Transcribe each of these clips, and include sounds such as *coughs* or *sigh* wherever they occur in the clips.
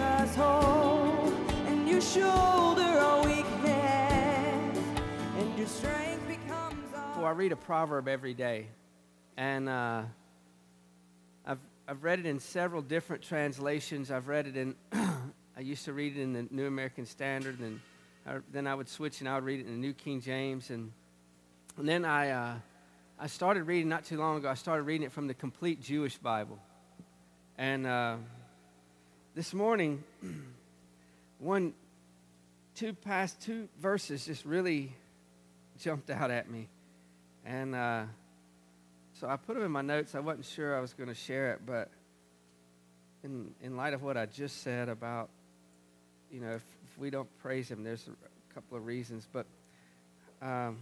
us whole, and you shoulder our weakness, and your strength becomes our. Well, I read a proverb every day, and uh, I've I've read it in several different translations. I've read it in. *clears throat* I used to read it in the New American Standard, and I, then I would switch and I would read it in the New King James, and and then I uh, I started reading not too long ago. I started reading it from the Complete Jewish Bible, and uh, this morning, *clears throat* one, two past two verses just really jumped out at me, and uh, so I put them in my notes. I wasn't sure I was going to share it, but in in light of what I just said about, you know, if, if we don't praise Him, there's a couple of reasons, but. Um,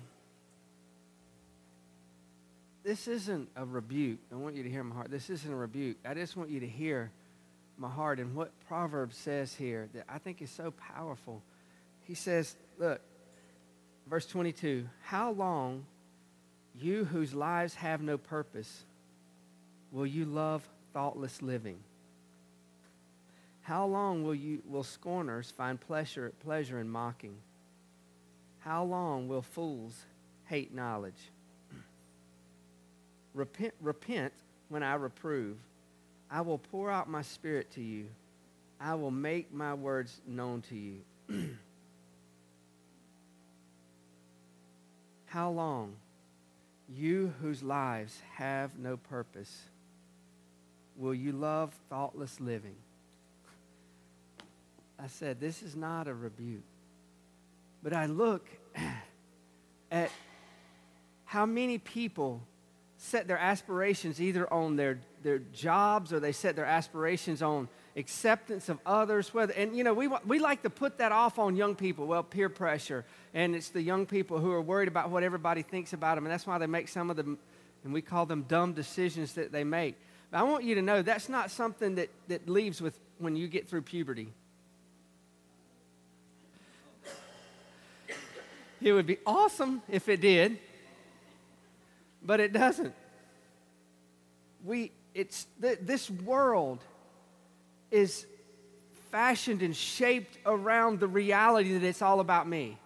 this isn't a rebuke. I want you to hear my heart. This isn't a rebuke. I just want you to hear my heart and what Proverbs says here that I think is so powerful. He says, look, verse 22 How long, you whose lives have no purpose, will you love thoughtless living? How long will, you, will scorners find pleasure, pleasure in mocking? How long will fools hate knowledge? *clears throat* Repent, repent when I reprove. I will pour out my spirit to you. I will make my words known to you. *clears throat* How long, you whose lives have no purpose, will you love thoughtless living? I said, this is not a rebuke. But I look *clears throat* at how many people set their aspirations either on their, their jobs or they set their aspirations on acceptance of others whether and you know we, we like to put that off on young people. Well peer pressure and it's the young people who are worried about what everybody thinks about them and that's why they make some of them and we call them dumb decisions that they make. But i want you to know that's not something that, that leaves with when you get through puberty. It would be awesome if it did but it doesn't. We, it's, th- this world is fashioned and shaped around the reality that it's all about me.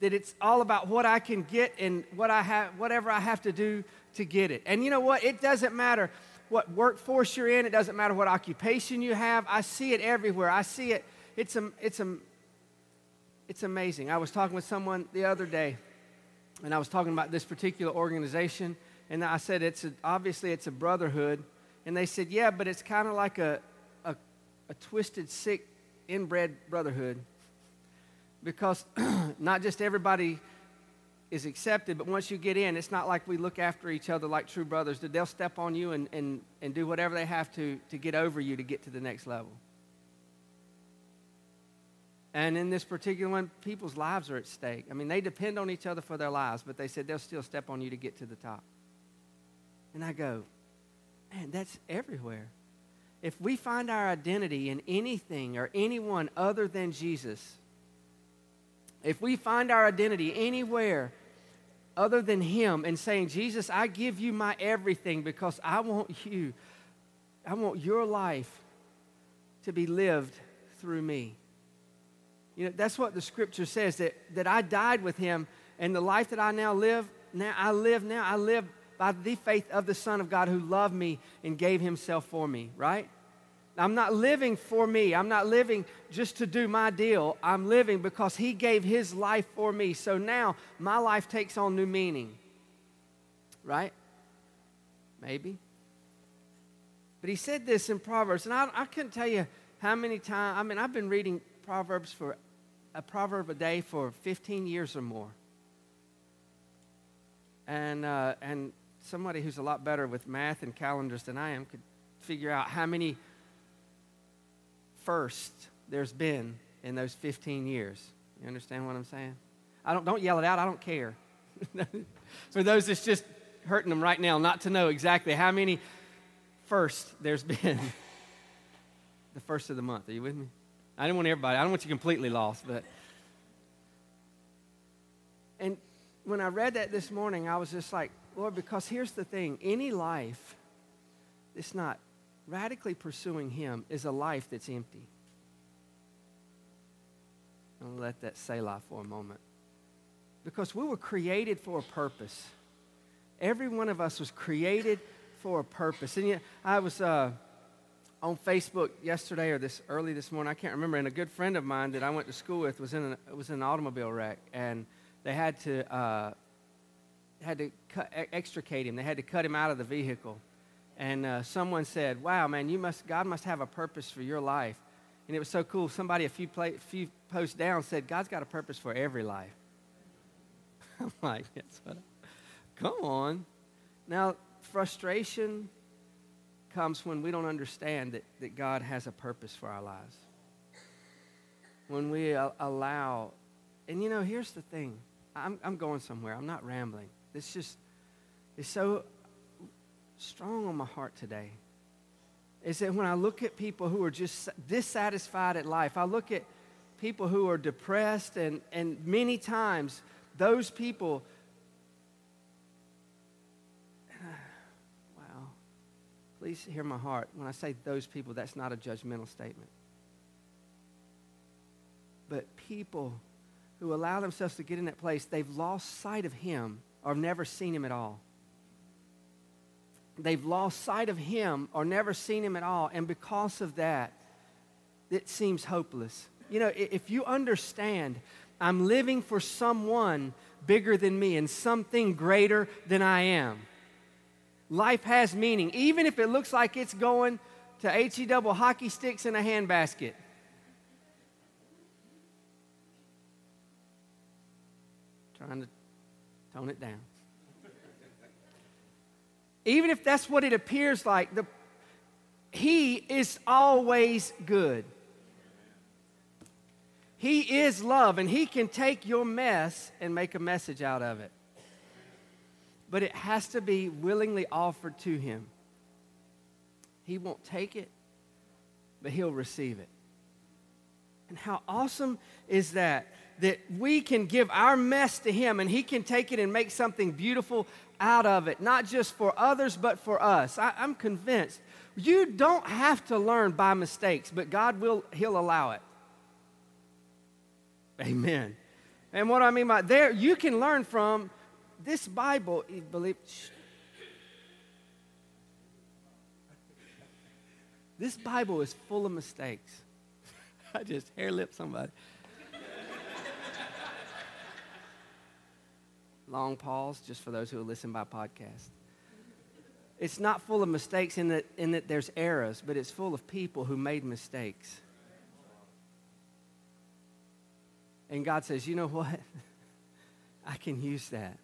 That it's all about what I can get and what I have, whatever I have to do to get it. And you know what? It doesn't matter what workforce you're in. It doesn't matter what occupation you have. I see it everywhere. I see it. It's a, it's a, it's amazing. I was talking with someone the other day, and I was talking about this particular organization, and I said it's a, obviously it's a brotherhood, and they said yeah, but it's kind of like a, a a twisted, sick, inbred brotherhood, because *clears throat* not just everybody is accepted, but once you get in, it's not like we look after each other like true brothers. They'll step on you and, and, and do whatever they have to to get over you to get to the next level. And in this particular one, people's lives are at stake. I mean, they depend on each other for their lives, but they said they'll still step on you to get to the top. And I go, man, that's everywhere. If we find our identity in anything or anyone other than Jesus, if we find our identity anywhere other than Him and saying, Jesus, I give you my everything because I want you, I want your life to be lived through me. You know, that's what the scripture says that, that I died with him, and the life that I now live, now I live now, I live by the faith of the Son of God who loved me and gave himself for me, right? I'm not living for me. I'm not living just to do my deal. I'm living because he gave his life for me. So now my life takes on new meaning, right? Maybe. But he said this in Proverbs, and I, I couldn't tell you how many times. I mean, I've been reading Proverbs for a proverb a day for 15 years or more. And, uh, and somebody who's a lot better with math and calendars than I am could figure out how many firsts there's been in those 15 years. You understand what I'm saying? I don't, don't yell it out, I don't care. *laughs* For those that's just hurting them right now not to know exactly how many firsts there's been *laughs* the first of the month. Are you with me? I didn't want everybody, I don't want you completely lost, but. And when I read that this morning, I was just like, Lord, because here's the thing any life that's not radically pursuing Him is a life that's empty. Let that Selah for a moment. Because we were created for a purpose. Every one of us was created for a purpose. And yet, I was uh, on Facebook yesterday or this early this morning, I can't remember, and a good friend of mine that I went to school with was in an, was in an automobile wreck, and they had to uh, had to cut, extricate him. They had to cut him out of the vehicle. And uh, someone said, "Wow, man, you must God must have a purpose for your life." And it was so cool. Somebody a few play, few posts down said, "God's got a purpose for every life." *laughs* I'm like, "That's what." I, come on. Now, frustration comes when we don't understand that, that God has a purpose for our lives. When we allow, and you know, here's the thing I'm, I'm going somewhere, I'm not rambling. It's just, it's so strong on my heart today. Is that when I look at people who are just dissatisfied at life, I look at people who are depressed, and, and many times those people Please hear my heart. When I say those people, that's not a judgmental statement. But people who allow themselves to get in that place, they've lost sight of Him or have never seen Him at all. They've lost sight of Him or never seen Him at all. And because of that, it seems hopeless. You know, if you understand, I'm living for someone bigger than me and something greater than I am Life has meaning, even if it looks like it's going to HE double hockey sticks in a handbasket. Trying to tone it down. even if that's what it appears like, the, He is always good. He is love, and He can take your mess and make a message out of it but it has to be willingly offered to him. He won't take it, but he'll receive it. And how awesome is that? That we can give our mess to him and he can take it and make something beautiful out of it, not just for others, but for us. I, am convinced you don't have to learn by mistakes, but God will, he'll allow it. Amen. And what I mean by there, you can learn from this Bible, believe, this Bible is full of mistakes. *laughs* I just hair lip somebody. Long pause, just for those who listen by podcast. It's not full of mistakes in that, in that there's errors, but it's full of people who made mistakes. And God says, you know what? *laughs* I can use that.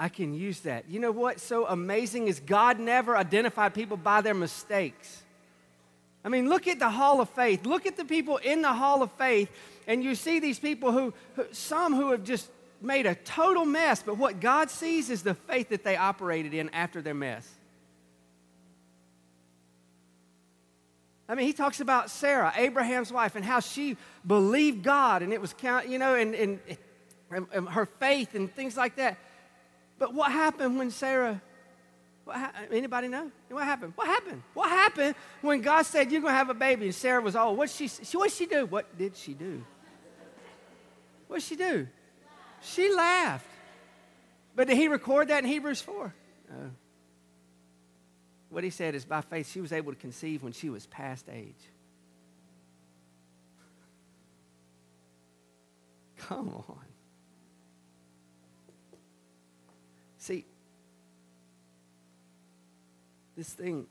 I can use that. You know what's so amazing is God never identified people by their mistakes. I mean, look at the hall of faith. Look at the people in the hall of faith, and you see these people who, who, some who have just made a total mess, but what God sees is the faith that they operated in after their mess. I mean, he talks about Sarah, Abraham's wife, and how she believed God, and it was count, you know, and, and, and her faith and things like that. But what happened when Sarah, ha- anybody know? What happened? What happened? What happened when God said, You're to have a baby? And Sarah was old. What she, what she do? What did she do? What did she do? She laughed. But did he record that in Hebrews 4? No. What he said is by faith, she was able to conceive when she was past age. Come on. This thing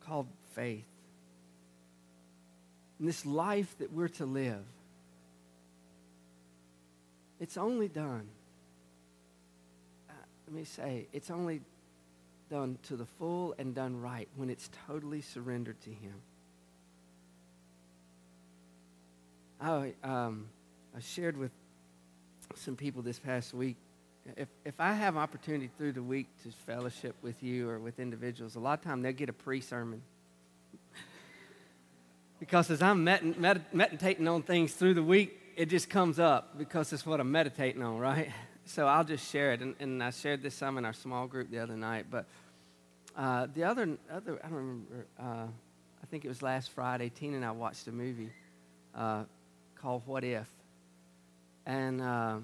called faith, and this life that we're to live, it's only done, uh, let me say, it's only done to the full and done right when it's totally surrendered to Him. I, um, I shared with some people this past week if, if I have opportunity through the week to fellowship with you or with individuals, a lot of time they'll get a pre-sermon. *laughs* because as I'm med- med- meditating on things through the week, it just comes up because it's what I'm meditating on, right? *laughs* So I'll just share it. And, and I shared this some in our small group the other night. But uh, the other, other, I don't remember, uh, I think it was last Friday, Tina and I watched a movie uh, called What If? And uh,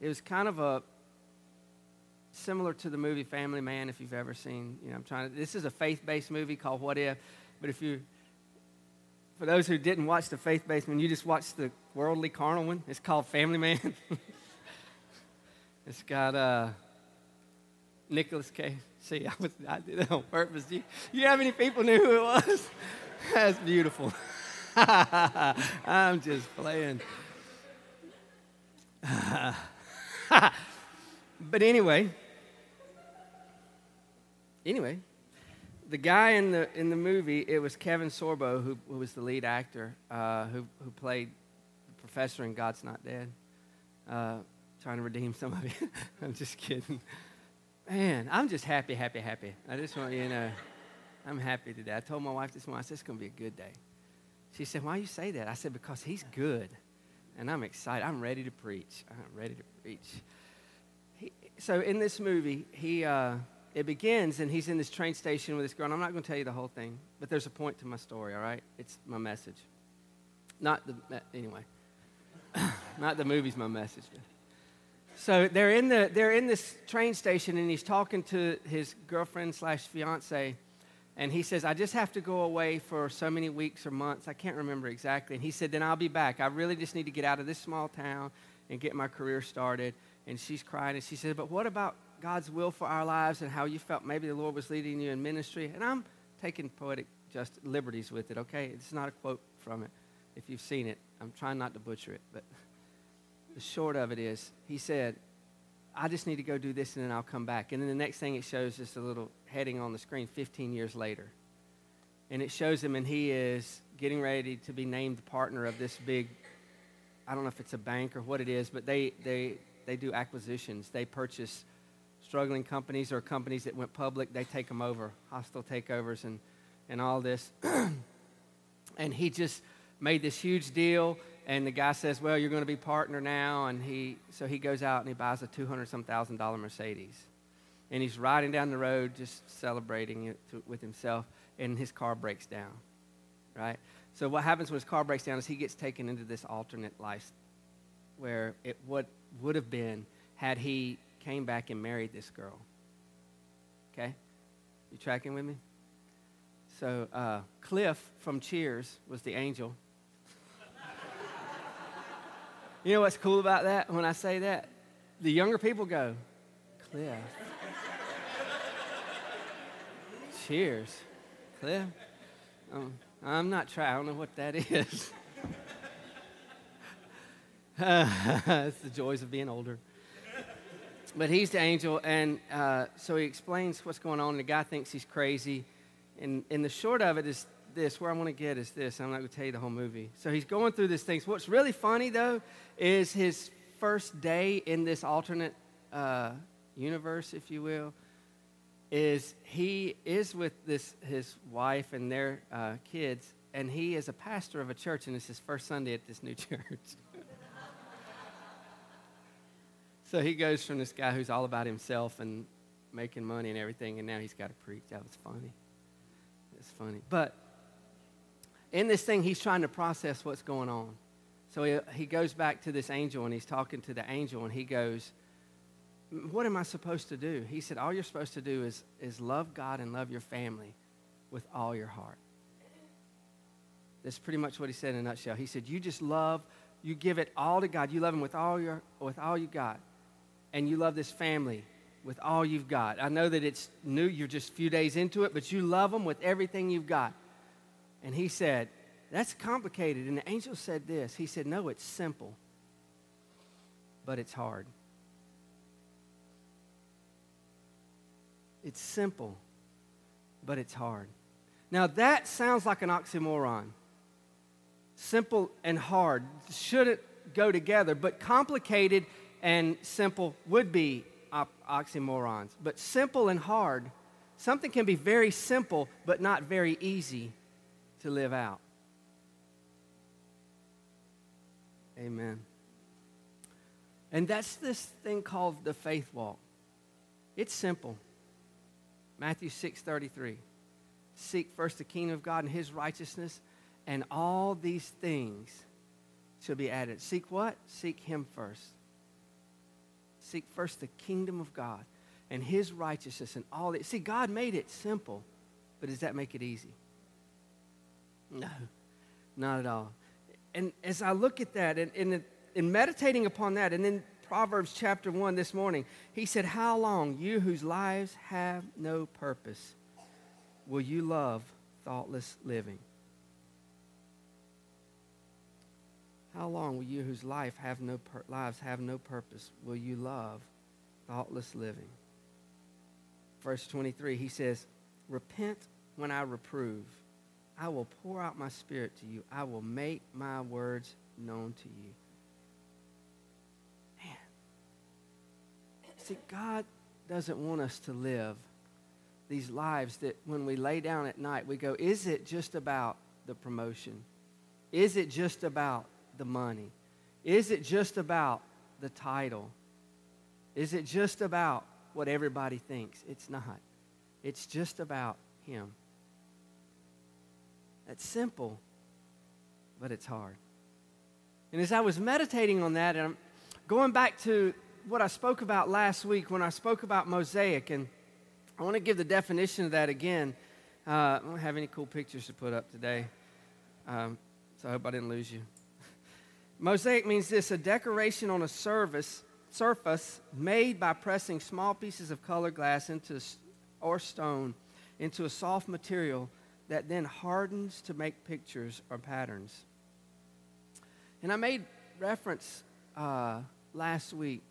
it was kind of a, similar to the movie Family Man, if you've ever seen, you know, I'm trying to, this is a faith-based movie called What If? But if you, for those who didn't watch the faith-based one, you just watched the worldly carnal one. It's called Family Man. *laughs* it's got uh, Nicolas Cage. See, I, was, I did it on purpose. Do you, you have any people knew who it was? *laughs* That's beautiful. *laughs* I'm just playing. but anyway, anyway, the guy in the in the movie, it was Kevin Sorbo who, who was the lead actor, uh, who who played the professor in God's Not Dead. Uh, trying to redeem some of you. *laughs* I'm just kidding. Man, I'm just happy, happy, happy. I just want you to know, I'm happy today. I told my wife this morning, I said, it's going to be a good day. She said, why you say that? I said, because he's good. And I'm excited. I'm ready to preach. I'm ready to preach. He, so in this movie, he, uh, it begins and he's in this train station with this girl. And I'm not going to tell you the whole thing, but there's a point to my story, all right? It's my message. Not the, uh, anyway, *coughs* not the movie's my message. So they're in, the, they're in this train station and he's talking to his girlfriend slash fiance. And he says, I just have to go away for so many weeks or months. I can't remember exactly. And he said, Then I'll be back. I really just need to get out of this small town and get my career started. And she's crying and she said, But what about God's will for our lives and how you felt maybe the Lord was leading you in ministry? And I'm taking poetic just liberties with it, okay? It's not a quote from it. If you've seen it, I'm trying not to butcher it, but the short of it is, he said, I just need to go do this and then I'll come back. And then the next thing it shows just a little heading on the screen 15 years later. And it shows him, and he is getting ready to be named partner of this big, I don't know if it's a bank or what it is, but they, they, they do acquisitions. They purchase struggling companies or companies that went public, they take them over, hostile takeovers and, and all this. *clears throat* and he just made this huge deal and the guy says, "Well, you're going to be partner now," and he so he goes out and he buys a two hundred some thousand dollar Mercedes, and he's riding down the road just celebrating it to, with himself, and his car breaks down, right? So what happens when his car breaks down is he gets taken into this alternate life, where it would would have been had he came back and married this girl. Okay, you tracking with me? So uh, Cliff from Cheers was the angel you know what's cool about that when I say that? The younger people go, Cliff. Cheers. Cliff. Um, I'm not trying. I don't know what that is. *laughs* it's the joys of being older. But he's the angel, and uh, so he explains what's going on. The guy thinks he's crazy. And, and the short of it is this, where I want to get is this. I'm not going to tell you the whole movie. So he's going through these things. What's really funny, though, is his first day in this alternate uh, universe, if you will, is he is with this his wife and their uh, kids, and he is a pastor of a church, and it's his first Sunday at this new *laughs* church. So he goes from this guy who's all about himself and making money and everything, and now he's got to preach. That was funny. It's funny, but in this thing, he's trying to process what's going on. So he, he goes back to this angel and he's talking to the angel and he goes, What am I supposed to do? He said, All you're supposed to do is, is love God and love your family with all your heart. That's pretty much what he said in a nutshell. He said, You just love, you give it all to God. You love him with all, your, with all you got. And you love this family with all you've got. I know that it's new, you're just a few days into it, but you love them with everything you've got. And he said, That's complicated. And the angel said this He said, No, it's simple, but it's hard. It's simple, but it's hard. Now, that sounds like an oxymoron. Simple and hard shouldn't go together, but complicated and simple would be oxymorons. But simple and hard, something can be very simple, but not very easy to live out. Amen. And that's this thing called the faith walk. It's simple. Matthew 6:33. Seek first the kingdom of God and his righteousness, and all these things shall be added. Seek what? Seek him first. Seek first the kingdom of God and his righteousness and all that. See, God made it simple, but does that make it easy? No, not at all. And as I look at that and, and in meditating upon that, and then Proverbs chapter 1 this morning, he said, How long, you whose lives have no purpose, will you love thoughtless living? How long will you whose life have no pur- lives have no purpose, will you love thoughtless living? Verse 23, he says, Repent when I reprove. I will pour out my spirit to you. I will make my words known to you. Man. See, God doesn't want us to live these lives that when we lay down at night, we go, is it just about the promotion? Is it just about the money? Is it just about the title? Is it just about what everybody thinks? It's not. It's just about Him. That's simple, but it's hard. And as I was meditating on that, and I'm going back to what I spoke about last week when I spoke about Mosaic, and I want to give the definition of that again. Uh, I don't have any cool pictures to put up today, um, so I hope I didn't lose you. Mosaic means this a decoration on a surface, surface made by pressing small pieces of colored glass into, or stone into a soft material that then hardens to make pictures or patterns. And I made reference uh, last week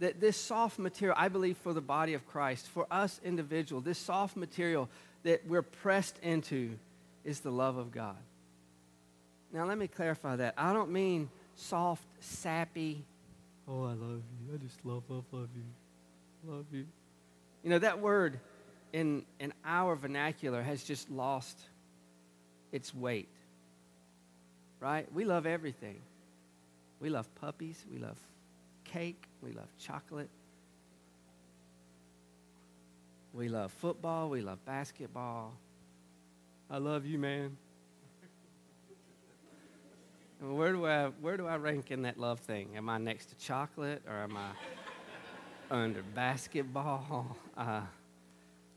that this soft material, I believe, for the body of Christ, for us individual, this soft material that we're pressed into is the love of God. Now, let me clarify that. I don't mean soft, sappy, oh, I love you. I just love, love, love you. Love you. You know, that word in, in our vernacular has just lost its weight. Right? We love everything. We love puppies. We love cake. We love chocolate. We love football. We love basketball. I love you, man. Where do I where do I rank in that love thing? Am I next to chocolate or am I under basketball? *laughs* Uh,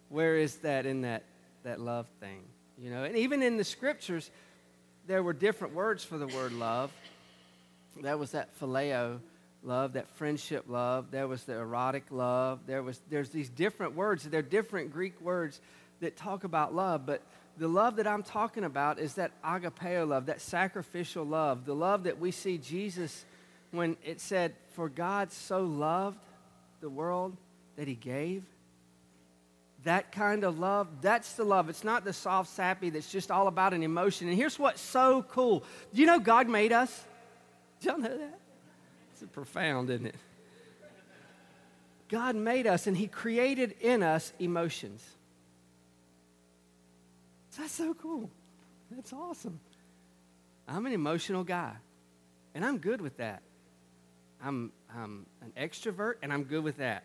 where is that in that that love thing? You know, and even in the scriptures, there were different words for the word love. That was that phileo love, that friendship love. There was the erotic love. There was there's these different words. They're different Greek words that talk about love, but the love that I'm talking about is that agapeo love, that sacrificial love, the love that we see Jesus when it said, For God so loved the world that he gave. That kind of love, that's the love. It's not the soft, sappy that's just all about an emotion. And here's what's so cool. Do you know God made us? Y'all know that? It's profound, isn't it? God made us and He created in us emotions. That's so cool. That's awesome. I'm an emotional guy, and I'm good with that. I'm, I'm an extrovert, and I'm good with that.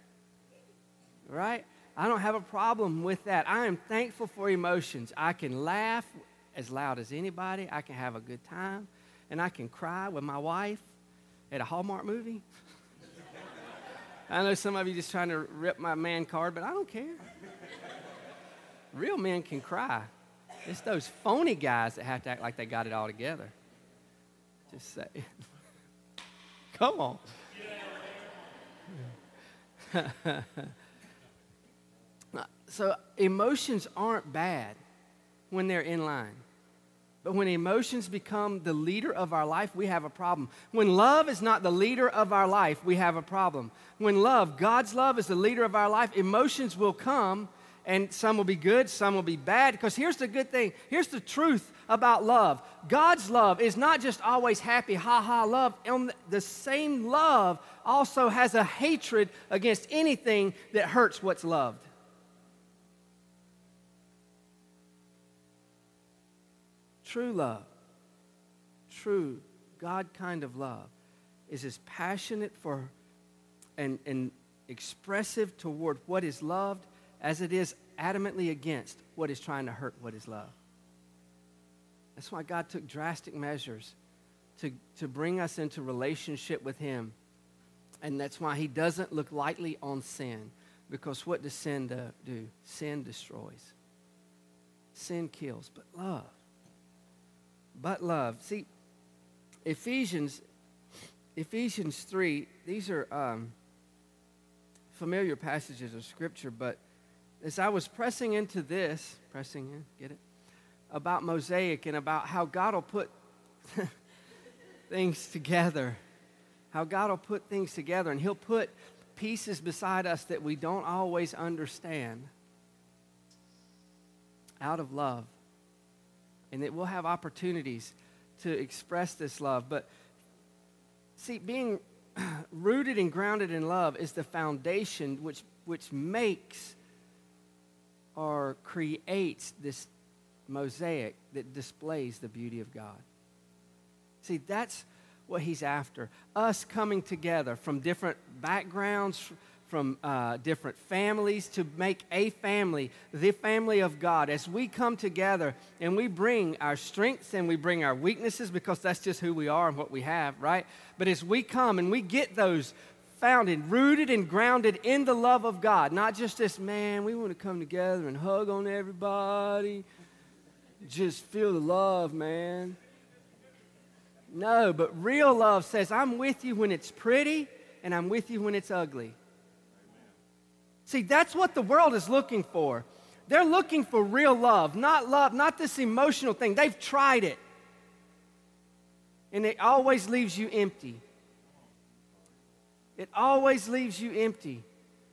Right? I don't have a problem with that. I am thankful for emotions. I can laugh as loud as anybody, I can have a good time, and I can cry with my wife at a Hallmark movie. *laughs* I know some of you just trying to rip my man card, but I don't care. Real men can cry. It's those phony guys that have to act like they got it all together. Just say, *laughs* come on. *laughs* so emotions aren't bad when they're in line. But when emotions become the leader of our life, we have a problem. When love is not the leader of our life, we have a problem. When love, God's love, is the leader of our life, emotions will come and some will be good, some will be bad. Because here's the good thing here's the truth about love God's love is not just always happy, ha ha love. The same love also has a hatred against anything that hurts what's loved. True love, true God kind of love, is as passionate for and, and expressive toward what is loved as it is adamantly against what is trying to hurt what is love. That's why God took drastic measures to, to bring us into relationship with Him. And that's why He doesn't look lightly on sin. Because what does sin do? Sin destroys, sin kills, but love. But love. See, Ephesians, Ephesians 3, these are um, familiar passages of Scripture, but as I was pressing into this, pressing in, get it? About Mosaic and about how God will put *laughs* things together. How God will put things together and He'll put pieces beside us that we don't always understand out of love. And that we'll have opportunities to express this love. But see, being *clears throat* rooted and grounded in love is the foundation which, which makes or creates this mosaic that displays the beauty of God. See, that's what he's after. Us coming together from different backgrounds, from uh, different families to make a family, the family of God. As we come together and we bring our strengths and we bring our weaknesses because that's just who we are and what we have, right? But as we come and we get those founded, rooted and grounded in the love of God, not just this, man, we want to come together and hug on everybody, just feel the love, man. No, but real love says, I'm with you when it's pretty and I'm with you when it's ugly. See, that's what the world is looking for. They're looking for real love, not love, not this emotional thing. They've tried it. And it always leaves you empty. It always leaves you empty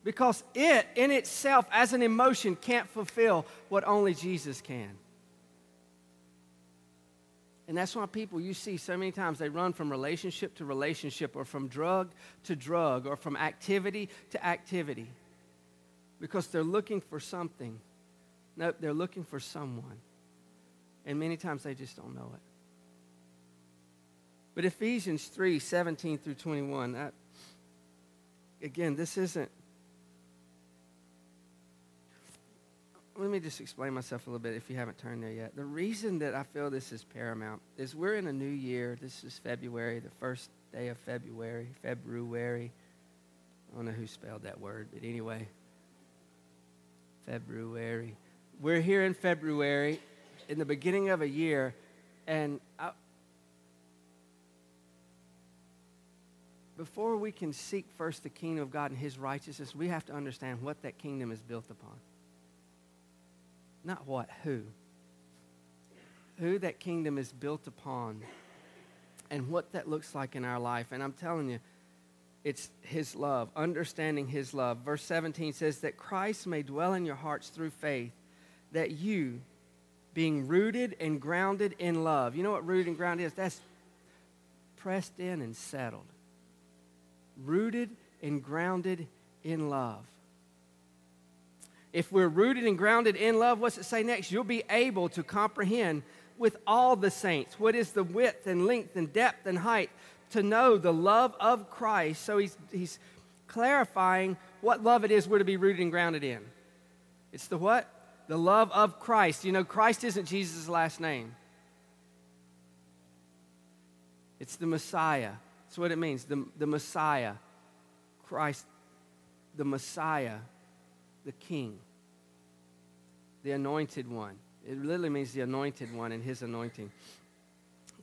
because it in itself, as an emotion, can't fulfill what only Jesus can. And that's why people you see so many times they run from relationship to relationship or from drug to drug or from activity to activity because they're looking for something. No, they're looking for someone. And many times they just don't know it. But Ephesians 3 17 through 21, that, again, this isn't let me just explain myself a little bit if you haven't turned there yet. The reason that I feel this is paramount is we're in a new year. This is February, the first day of February, February. I don't know who spelled that word, but anyway, February. We're here in February, in the beginning of a year, and before we can seek first the kingdom of God and his righteousness, we have to understand what that kingdom is built upon. Not what, who. Who that kingdom is built upon and what that looks like in our life. And I'm telling you, it's His love, understanding His love. Verse 17 says that Christ may dwell in your hearts through faith, that you, being rooted and grounded in love, you know what rooted and grounded is? That's pressed in and settled. Rooted and grounded in love if we're rooted and grounded in love, what's it say next? You'll be able to comprehend with all the saints what is the width and length and depth and height to know the love of Christ. So he's, he's clarifying what love it is we're to be rooted and grounded in. It's the what? The love of Christ. You know, Christ isn't Jesus' last name, it's the Messiah. That's what it means the, the Messiah. Christ, the Messiah the king, the anointed one. It literally means the anointed one and his anointing.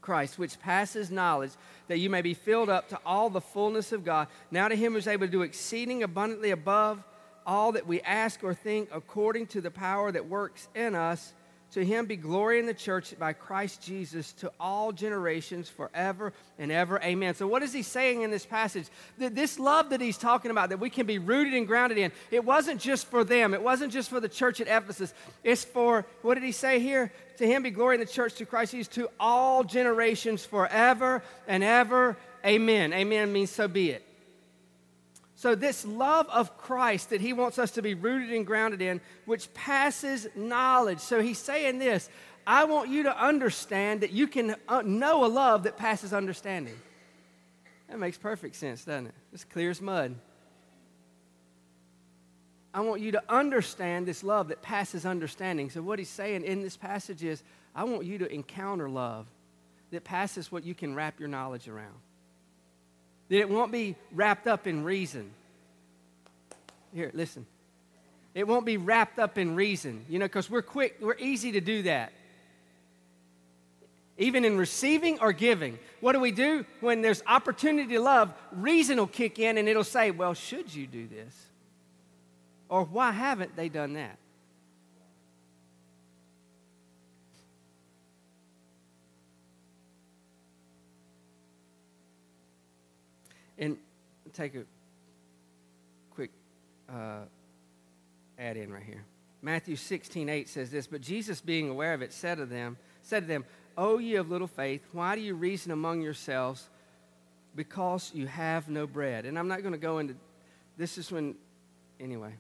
Christ, which passes knowledge, that you may be filled up to all the fullness of God. Now to him who is able to do exceeding abundantly above all that we ask or think, according to the power that works in us. To him be glory in the church by Christ Jesus to all generations forever and ever. Amen. So, what is he saying in this passage? That this love that he's talking about, that we can be rooted and grounded in, it wasn't just for them. It wasn't just for the church at Ephesus. It's for, what did he say here? To him be glory in the church to Christ Jesus to all generations forever and ever. Amen. Amen means so be it. So, this love of Christ that he wants us to be rooted and grounded in, which passes knowledge. So, he's saying this I want you to understand that you can uh, know a love that passes understanding. That makes perfect sense, doesn't it? It's clear as mud. I want you to understand this love that passes understanding. So, what he's saying in this passage is, I want you to encounter love that passes what you can wrap your knowledge around. That it won't be wrapped up in reason. Here, listen. It won't be wrapped up in reason, you know, because we're quick, we're easy to do that. Even in receiving or giving. What do we do? When there's opportunity to love, reason will kick in and it'll say, Well, should you do this? Or why haven't they done that? And take a quick uh, add in right here. Matthew 16, 8 says this, but Jesus, being aware of it, said to them, said to them, O ye of little faith, why do you reason among yourselves because you have no bread? And I'm not going to go into this is when anyway,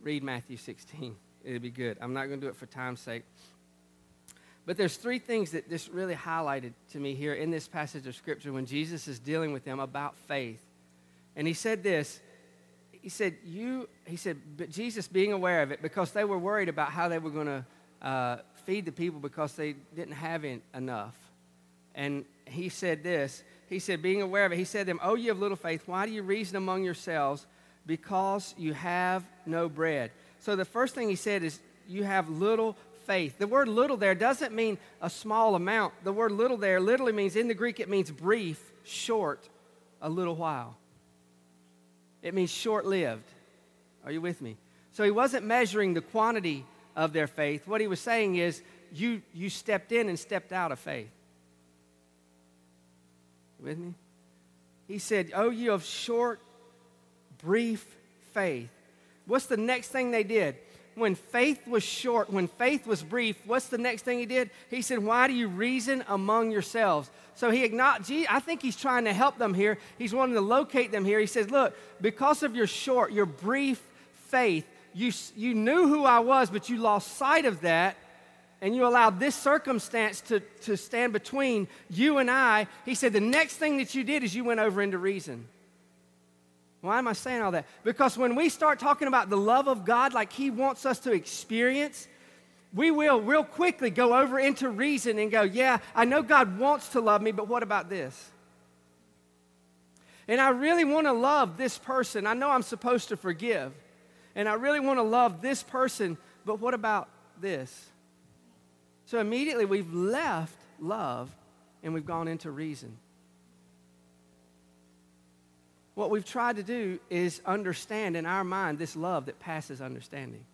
read Matthew 16. It'll be good. I'm not going to do it for time's sake. But there's three things that this really highlighted to me here in this passage of Scripture when Jesus is dealing with them about faith. And he said this. He said, You, he said, but Jesus being aware of it because they were worried about how they were going to uh, feed the people because they didn't have enough. And he said this. He said, being aware of it, he said to them, Oh, you have little faith, why do you reason among yourselves? Because you have no bread. So the first thing he said is, You have little faith. The word little there doesn't mean a small amount. The word little there literally means, in the Greek, it means brief, short, a little while. It means short lived. Are you with me? So he wasn't measuring the quantity of their faith. What he was saying is, you, you stepped in and stepped out of faith. with me? He said, Oh, you of short, brief faith. What's the next thing they did? When faith was short, when faith was brief, what's the next thing he did? He said, Why do you reason among yourselves? So he acknowledged, I think he's trying to help them here. He's wanting to locate them here. He says, Look, because of your short, your brief faith, you, you knew who I was, but you lost sight of that and you allowed this circumstance to, to stand between you and I, he said the next thing that you did is you went over into reason. Why am I saying all that? Because when we start talking about the love of God like He wants us to experience, we will real quickly go over into reason and go, Yeah, I know God wants to love me, but what about this? And I really want to love this person. I know I'm supposed to forgive. And I really want to love this person, but what about this? So immediately we've left love and we've gone into reason. What we've tried to do is understand in our mind this love that passes understanding.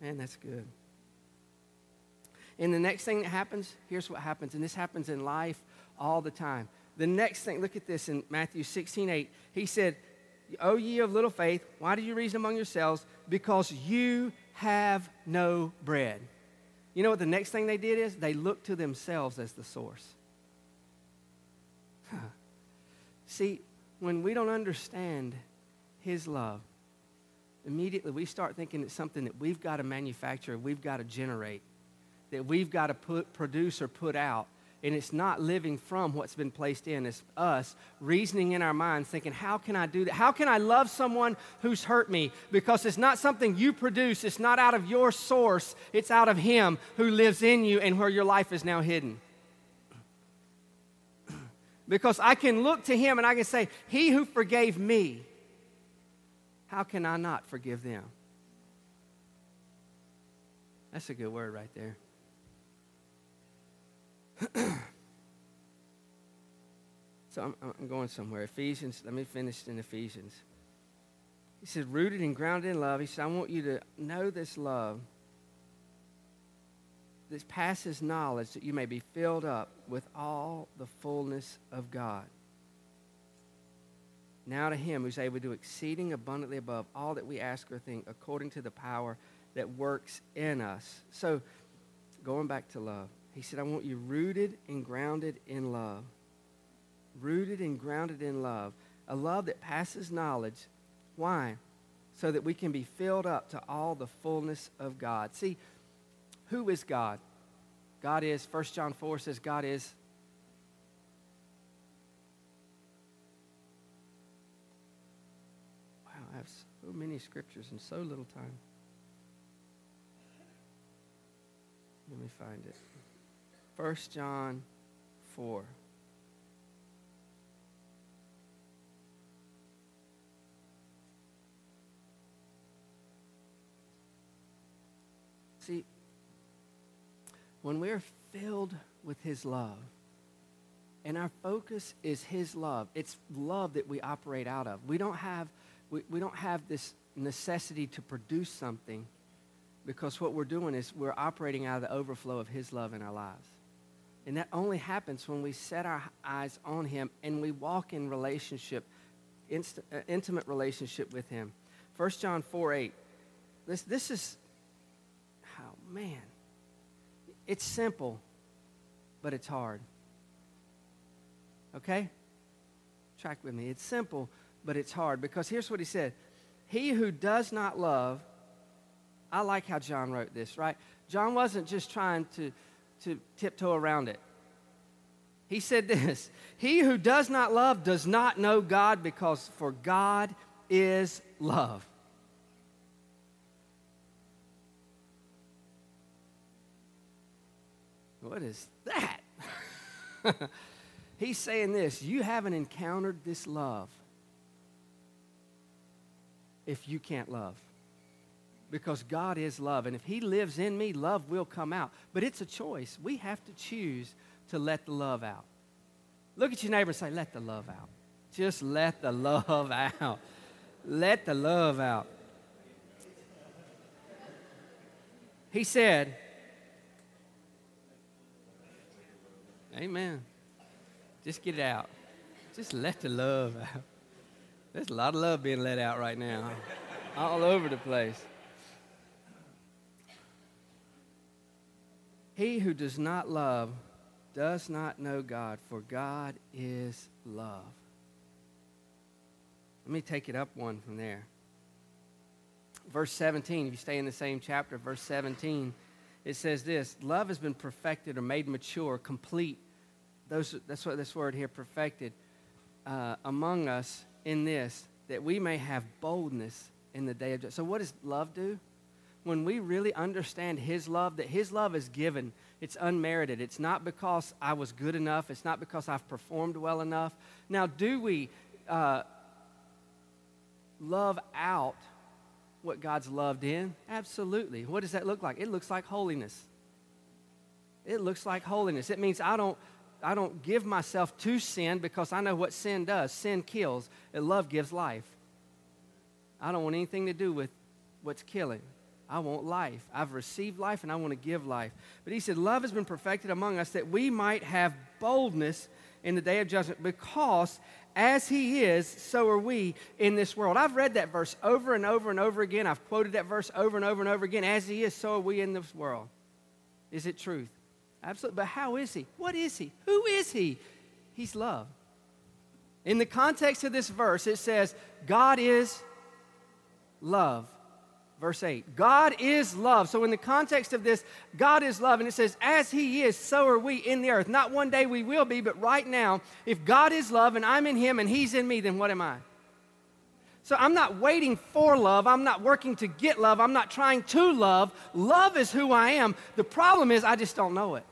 Man, that's good. And the next thing that happens, here's what happens, and this happens in life all the time. The next thing, look at this in Matthew 16, 8. He said, O ye of little faith, why do you reason among yourselves? Because you have no bread. You know what the next thing they did is? They looked to themselves as the source. See, when we don't understand His love, immediately we start thinking it's something that we've got to manufacture, we've got to generate, that we've got to put, produce or put out. And it's not living from what's been placed in. It's us reasoning in our minds, thinking, how can I do that? How can I love someone who's hurt me? Because it's not something you produce, it's not out of your source, it's out of Him who lives in you and where your life is now hidden. Because I can look to him and I can say, He who forgave me, how can I not forgive them? That's a good word right there. *clears throat* so I'm, I'm, going somewhere. Ephesians, let me finish in Ephesians. He said, rooted and grounded in love. He said, I want you to know this love that passes knowledge, that you may be filled up with all the fullness of God. Now to him who's able to do exceeding abundantly above all that we ask or think, according to the power that works in us. So, going back to love, he said, I want you rooted and grounded in love. Rooted and grounded in love. A love that passes knowledge. Why? So that we can be filled up to all the fullness of God. See, who is God? God is, 1 John 4 says, God is. Wow, I have so many scriptures in so little time. Let me find it. 1 John 4. See, when we're filled with His love, and our focus is His love, it's love that we operate out of. We don't have, we, we don't have this necessity to produce something because what we're doing is we're operating out of the overflow of His love in our lives. And that only happens when we set our eyes on Him and we walk in relationship, inst- uh, intimate relationship with Him. 1 John 4 8. This, this is how man, it's simple, but it's hard. Okay? Track with me. It's simple, but it's hard because here's what he said He who does not love, I like how John wrote this, right? John wasn't just trying to, to tiptoe around it. He said this He who does not love does not know God because for God is love. What is that? *laughs* He's saying this you haven't encountered this love if you can't love. Because God is love. And if He lives in me, love will come out. But it's a choice. We have to choose to let the love out. Look at your neighbor and say, Let the love out. Just let the love *laughs* out. Let the love out. He said, Amen. Just get it out. Just let the love out. There's a lot of love being let out right now, all over the place. He who does not love does not know God, for God is love. Let me take it up one from there. Verse 17, if you stay in the same chapter, verse 17 it says this love has been perfected or made mature, complete. Those, that's what this word here, perfected, uh, among us in this, that we may have boldness in the day of judgment. So, what does love do? When we really understand His love, that His love is given, it's unmerited. It's not because I was good enough, it's not because I've performed well enough. Now, do we uh, love out what God's loved in? Absolutely. What does that look like? It looks like holiness. It looks like holiness. It means I don't I don't give myself to sin because I know what sin does. Sin kills, and love gives life. I don't want anything to do with what's killing. I want life. I've received life and I want to give life. But he said, Love has been perfected among us that we might have boldness in the day of judgment because as he is, so are we in this world. I've read that verse over and over and over again. I've quoted that verse over and over and over again. As he is, so are we in this world. Is it truth? Absolutely. But how is he? What is he? Who is he? He's love. In the context of this verse, it says, God is love. Verse 8 God is love. So, in the context of this, God is love. And it says, As He is, so are we in the earth. Not one day we will be, but right now, if God is love and I'm in Him and He's in me, then what am I? So, I'm not waiting for love. I'm not working to get love. I'm not trying to love. Love is who I am. The problem is, I just don't know it.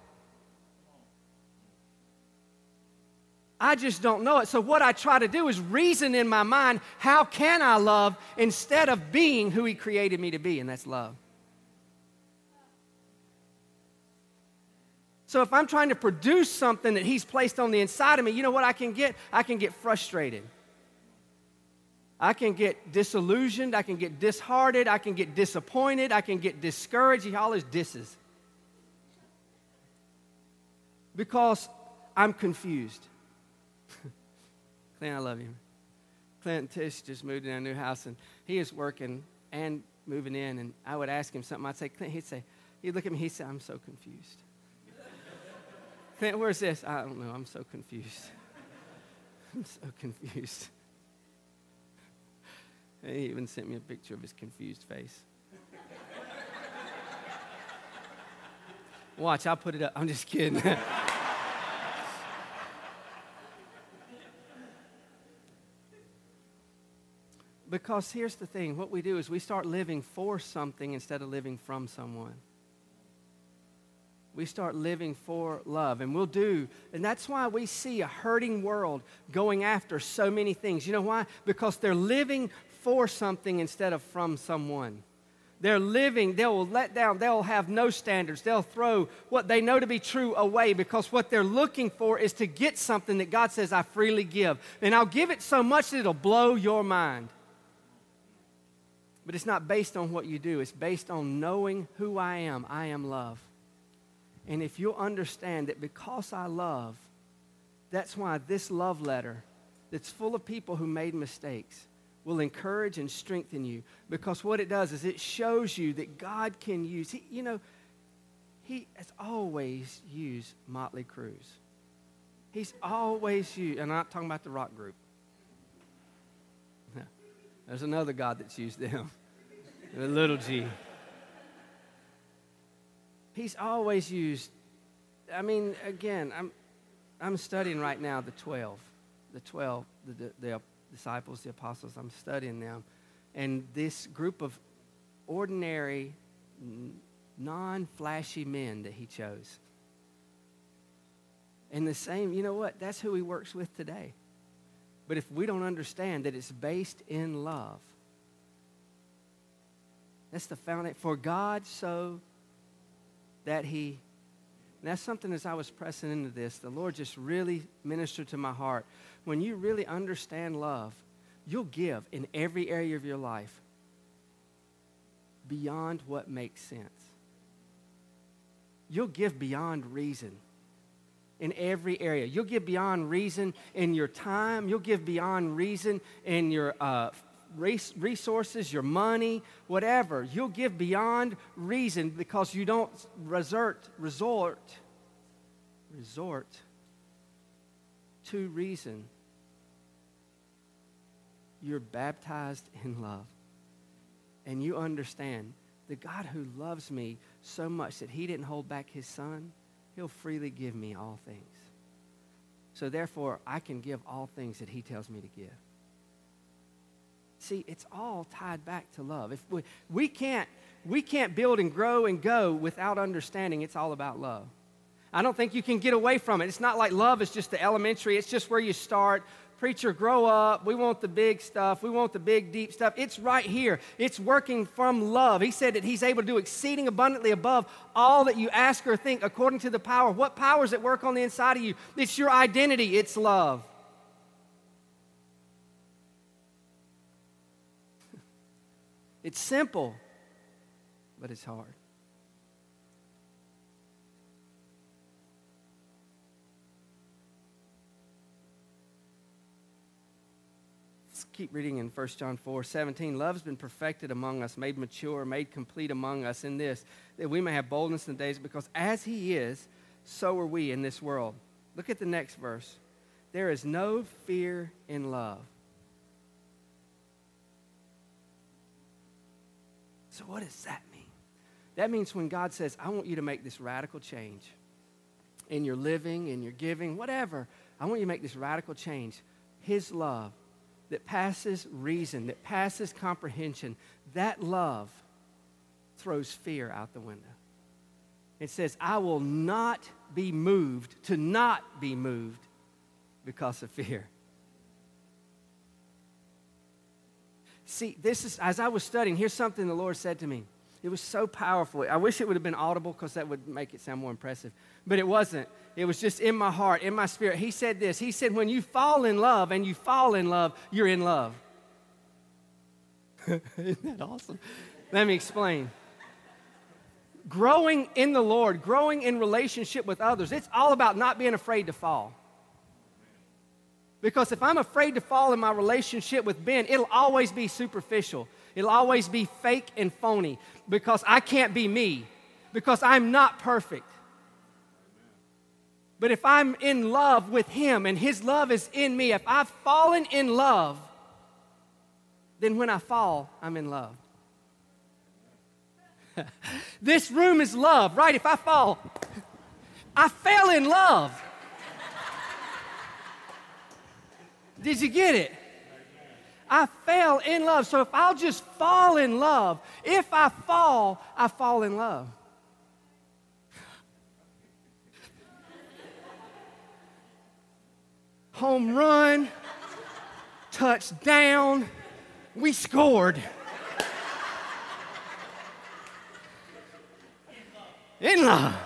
I just don't know it. So, what I try to do is reason in my mind how can I love instead of being who He created me to be, and that's love. So, if I'm trying to produce something that He's placed on the inside of me, you know what I can get? I can get frustrated. I can get disillusioned. I can get disheartened. I can get disappointed. I can get discouraged. He always disses. Because I'm confused. Clint, I love you. Clint and Tish just moved in a new house, and he is working and moving in. And I would ask him something. I'd say, Clint, he'd say, he'd look at me, he'd say, I'm so confused. *laughs* Clint, where's this? I don't know. I'm so confused. *laughs* I'm so confused. *laughs* He even sent me a picture of his confused face. Watch, I'll put it up. I'm just kidding. Because here's the thing what we do is we start living for something instead of living from someone. We start living for love, and we'll do. And that's why we see a hurting world going after so many things. You know why? Because they're living for something instead of from someone. They're living, they will let down, they'll have no standards. They'll throw what they know to be true away because what they're looking for is to get something that God says, I freely give. And I'll give it so much that it'll blow your mind. But it's not based on what you do, it's based on knowing who I am. I am love. And if you'll understand that because I love, that's why this love letter that's full of people who made mistakes will encourage and strengthen you because what it does is it shows you that God can use, he, you know, He has always used Motley Crue's. He's always used, and I'm not talking about the rock group. *laughs* There's another God that's used them, the little g. He's always used, I mean, again, I'm, I'm studying right now the 12, the 12, the, the, the disciples, the apostles, I'm studying them. And this group of ordinary, non flashy men that he chose. And the same, you know what? That's who he works with today. But if we don't understand that it's based in love, that's the foundation. For God so that he and that's something as I was pressing into this, the Lord just really ministered to my heart. When you really understand love, you'll give in every area of your life beyond what makes sense. You'll give beyond reason in every area. You'll give beyond reason in your time. You'll give beyond reason in your uh, resources, your money, whatever. You'll give beyond reason because you don't resort, resort, resort to reason. You're baptized in love. And you understand the God who loves me so much that he didn't hold back his son, he'll freely give me all things. So therefore, I can give all things that he tells me to give. See, it's all tied back to love. If we, we can't we can't build and grow and go without understanding it's all about love. I don't think you can get away from it. It's not like love is just the elementary, it's just where you start. Preacher, grow up. We want the big stuff. We want the big, deep stuff. It's right here. It's working from love. He said that He's able to do exceeding abundantly above all that you ask or think according to the power. What powers at work on the inside of you? It's your identity, it's love. It's simple, but it's hard. Let's keep reading in 1 John 4 17. Love has been perfected among us, made mature, made complete among us in this, that we may have boldness in the days, because as He is, so are we in this world. Look at the next verse. There is no fear in love. So, what does that mean? That means when God says, I want you to make this radical change in your living, in your giving, whatever, I want you to make this radical change. His love that passes reason, that passes comprehension, that love throws fear out the window. It says, I will not be moved, to not be moved because of fear. See, this is, as I was studying, here's something the Lord said to me. It was so powerful. I wish it would have been audible because that would make it sound more impressive. But it wasn't. It was just in my heart, in my spirit. He said this He said, When you fall in love and you fall in love, you're in love. *laughs* Isn't that awesome? Let me explain. Growing in the Lord, growing in relationship with others, it's all about not being afraid to fall. Because if I'm afraid to fall in my relationship with Ben, it'll always be superficial. It'll always be fake and phony because I can't be me, because I'm not perfect. But if I'm in love with Him and His love is in me, if I've fallen in love, then when I fall, I'm in love. *laughs* this room is love, right? If I fall, I fell in love. Did you get it? I fell in love. So if I'll just fall in love, if I fall, I fall in love. Home run, touchdown, we scored. In love.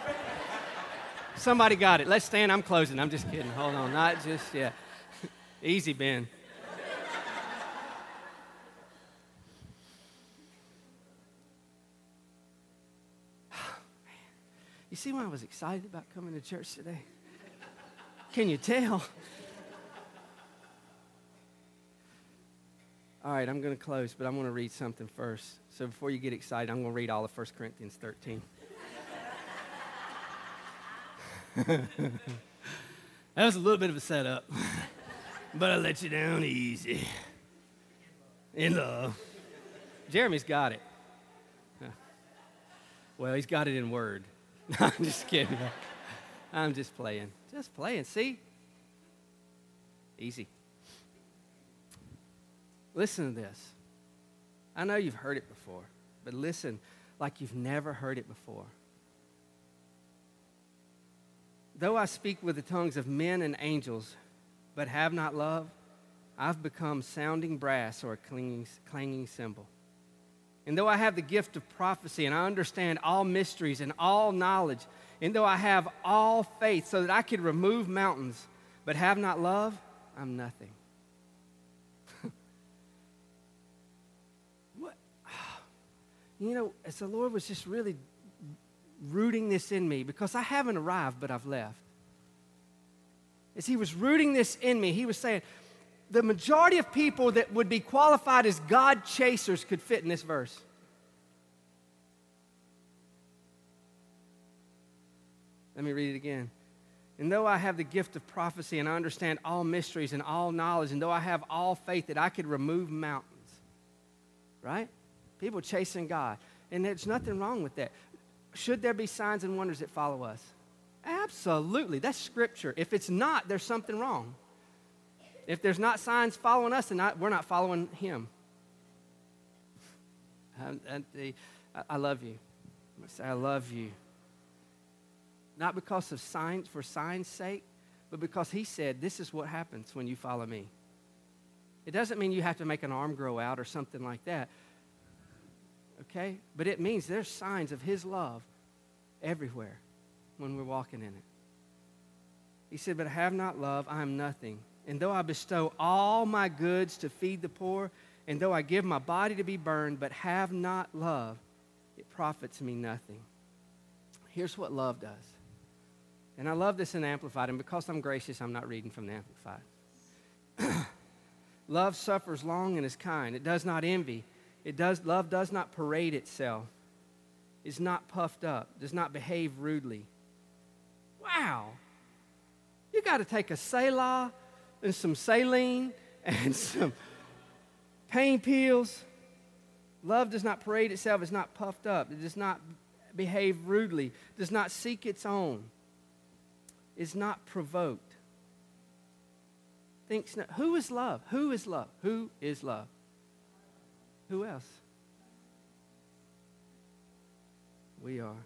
Somebody got it. Let's stand. I'm closing. I'm just kidding. Hold on. Not just yet. Easy, Ben. *sighs* You see why I was excited about coming to church today? Can you tell? All right, I'm going to close, but I'm going to read something first. So before you get excited, I'm going to read all of 1 Corinthians 13. *laughs* that was a little bit of a setup, *laughs* but I let you down easy. In love. Jeremy's got it. Well, he's got it in word. *laughs* I'm just kidding. I'm just playing. Just playing. See? Easy. Listen to this. I know you've heard it before, but listen like you've never heard it before. Though I speak with the tongues of men and angels, but have not love, I've become sounding brass or a clanging, clanging cymbal. And though I have the gift of prophecy and I understand all mysteries and all knowledge, and though I have all faith so that I could remove mountains, but have not love, I'm nothing. *laughs* what? *sighs* You know, as the Lord was just really rooting this in me, because I haven't arrived, but I've left. As He was rooting this in me, He was saying, the majority of people that would be qualified as God chasers could fit in this verse. Let me read it again. And though I have the gift of prophecy and I understand all mysteries and all knowledge, and though I have all faith that I could remove mountains, right? People chasing God. And there's nothing wrong with that. Should there be signs and wonders that follow us? Absolutely. That's scripture. If it's not, there's something wrong. If there's not signs following us, then we're not following Him. I, I love you. I say, I love you. Not because of signs, for signs' sake, but because He said, This is what happens when you follow me. It doesn't mean you have to make an arm grow out or something like that. Okay? But it means there's signs of His love everywhere when we're walking in it. He said, But have not love, I am nothing. And though I bestow all my goods to feed the poor, and though I give my body to be burned, but have not love, it profits me nothing. Here's what love does. And I love this in Amplified, and because I'm gracious, I'm not reading from the Amplified. *clears throat* love suffers long and is kind. It does not envy. It does, love does not parade itself, is not puffed up, does not behave rudely. Wow. You got to take a Selah and some saline and *laughs* some pain pills. Love does not parade itself, it's not puffed up, it does not behave rudely, does not seek its own, is not provoked. Thinks not, who is love? Who is love? Who is love? Who else? We are.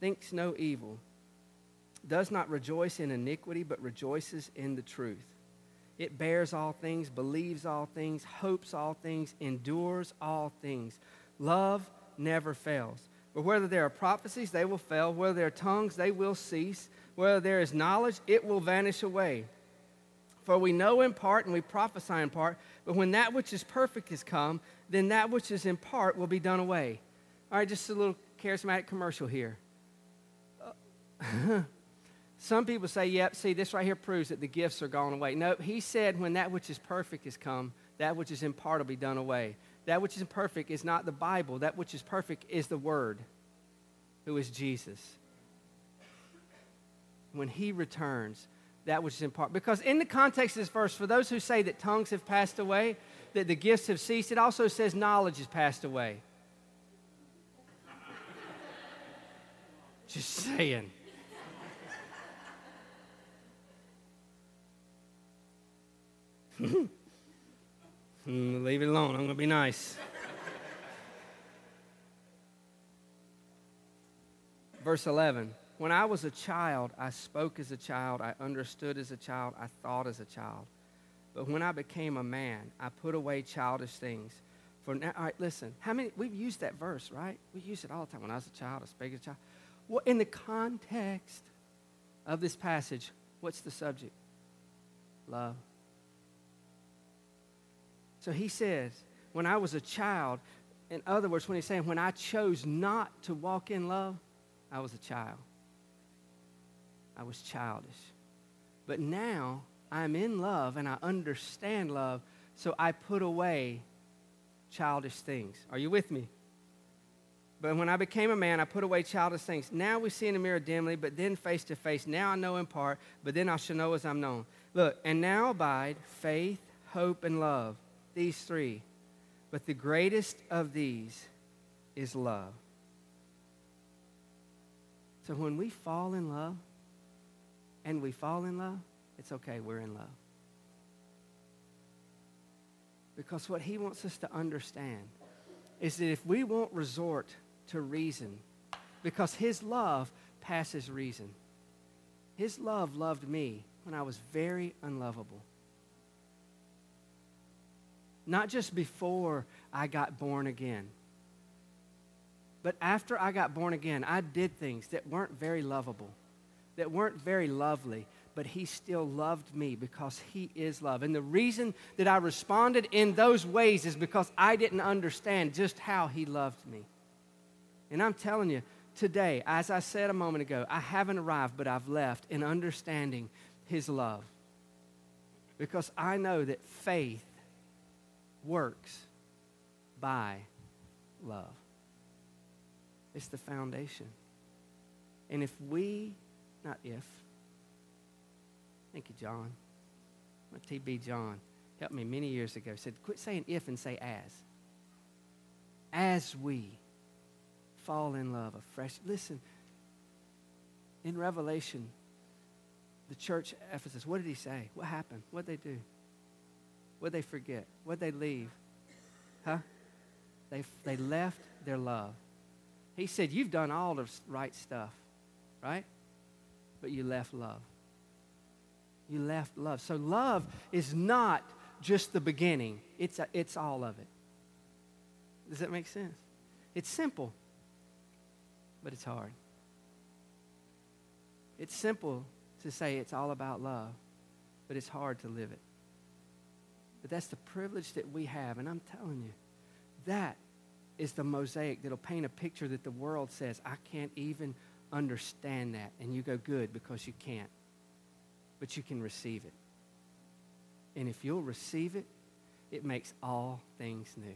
Thinks no evil does not rejoice in iniquity, but rejoices in the truth. It bears all things, believes all things, hopes all things, endures all things. Love never fails. But whether there are prophecies, they will fail. Whether there are tongues, they will cease. Whether there is knowledge, it will vanish away. For we know in part and we prophesy in part, but when that which is perfect is come, then that which is in part will be done away. All right, just a little charismatic commercial here. *laughs* Some people say, yep, see, this right here proves that the gifts are gone away. No, he said, when that which is perfect is come, that which is in part will be done away. That which is perfect is not the Bible. That which is perfect is the Word, who is Jesus. When he returns, that which is in part. Because in the context of this verse, for those who say that tongues have passed away, that the gifts have ceased, it also says knowledge has passed away. *laughs* Just saying. Mm, leave it alone. I'm going to be nice. Verse 11 When I was a child, I spoke as a child, I understood as a child, I thought as a child. But when I became a man, I put away childish things. For now, all right, listen, how many, we've used that verse, right? We use it all the time. When I was a child, I spoke as a child. Well, in the context of this passage, what's the subject? Love. So he says, when I was a child, in other words, when he's saying, when I chose not to walk in love, I was a child. I was childish. But now I'm in love and I understand love, so I put away childish things. Are you with me? But when I became a man, I put away childish things. Now we see in the mirror dimly, but then face to face. Now I know in part, but then I shall know as I'm known. Look, and now abide faith, hope, and love. These three. But the greatest of these is love. So when we fall in love, and we fall in love, it's okay, we're in love. Because what he wants us to understand is that if we won't resort to reason, because his love passes reason, his love loved me when I was very unlovable. Not just before I got born again, but after I got born again, I did things that weren't very lovable, that weren't very lovely, but he still loved me because he is love. And the reason that I responded in those ways is because I didn't understand just how he loved me. And I'm telling you, today, as I said a moment ago, I haven't arrived, but I've left in understanding his love. Because I know that faith works by love. It's the foundation. And if we, not if, thank you, John. My TB John helped me many years ago. Said, quit saying if and say as. As we fall in love afresh. Listen, in Revelation, the church Ephesus, what did he say? What happened? What did they do? What did they forget? What did they leave? Huh? They, they left their love. He said, You've done all the right stuff, right? But you left love. You left love. So love is not just the beginning, it's, a, it's all of it. Does that make sense? It's simple, but it's hard. It's simple to say it's all about love, but it's hard to live it. But that's the privilege that we have. And I'm telling you, that is the mosaic that'll paint a picture that the world says, I can't even understand that. And you go, good, because you can't. But you can receive it. And if you'll receive it, it makes all things new.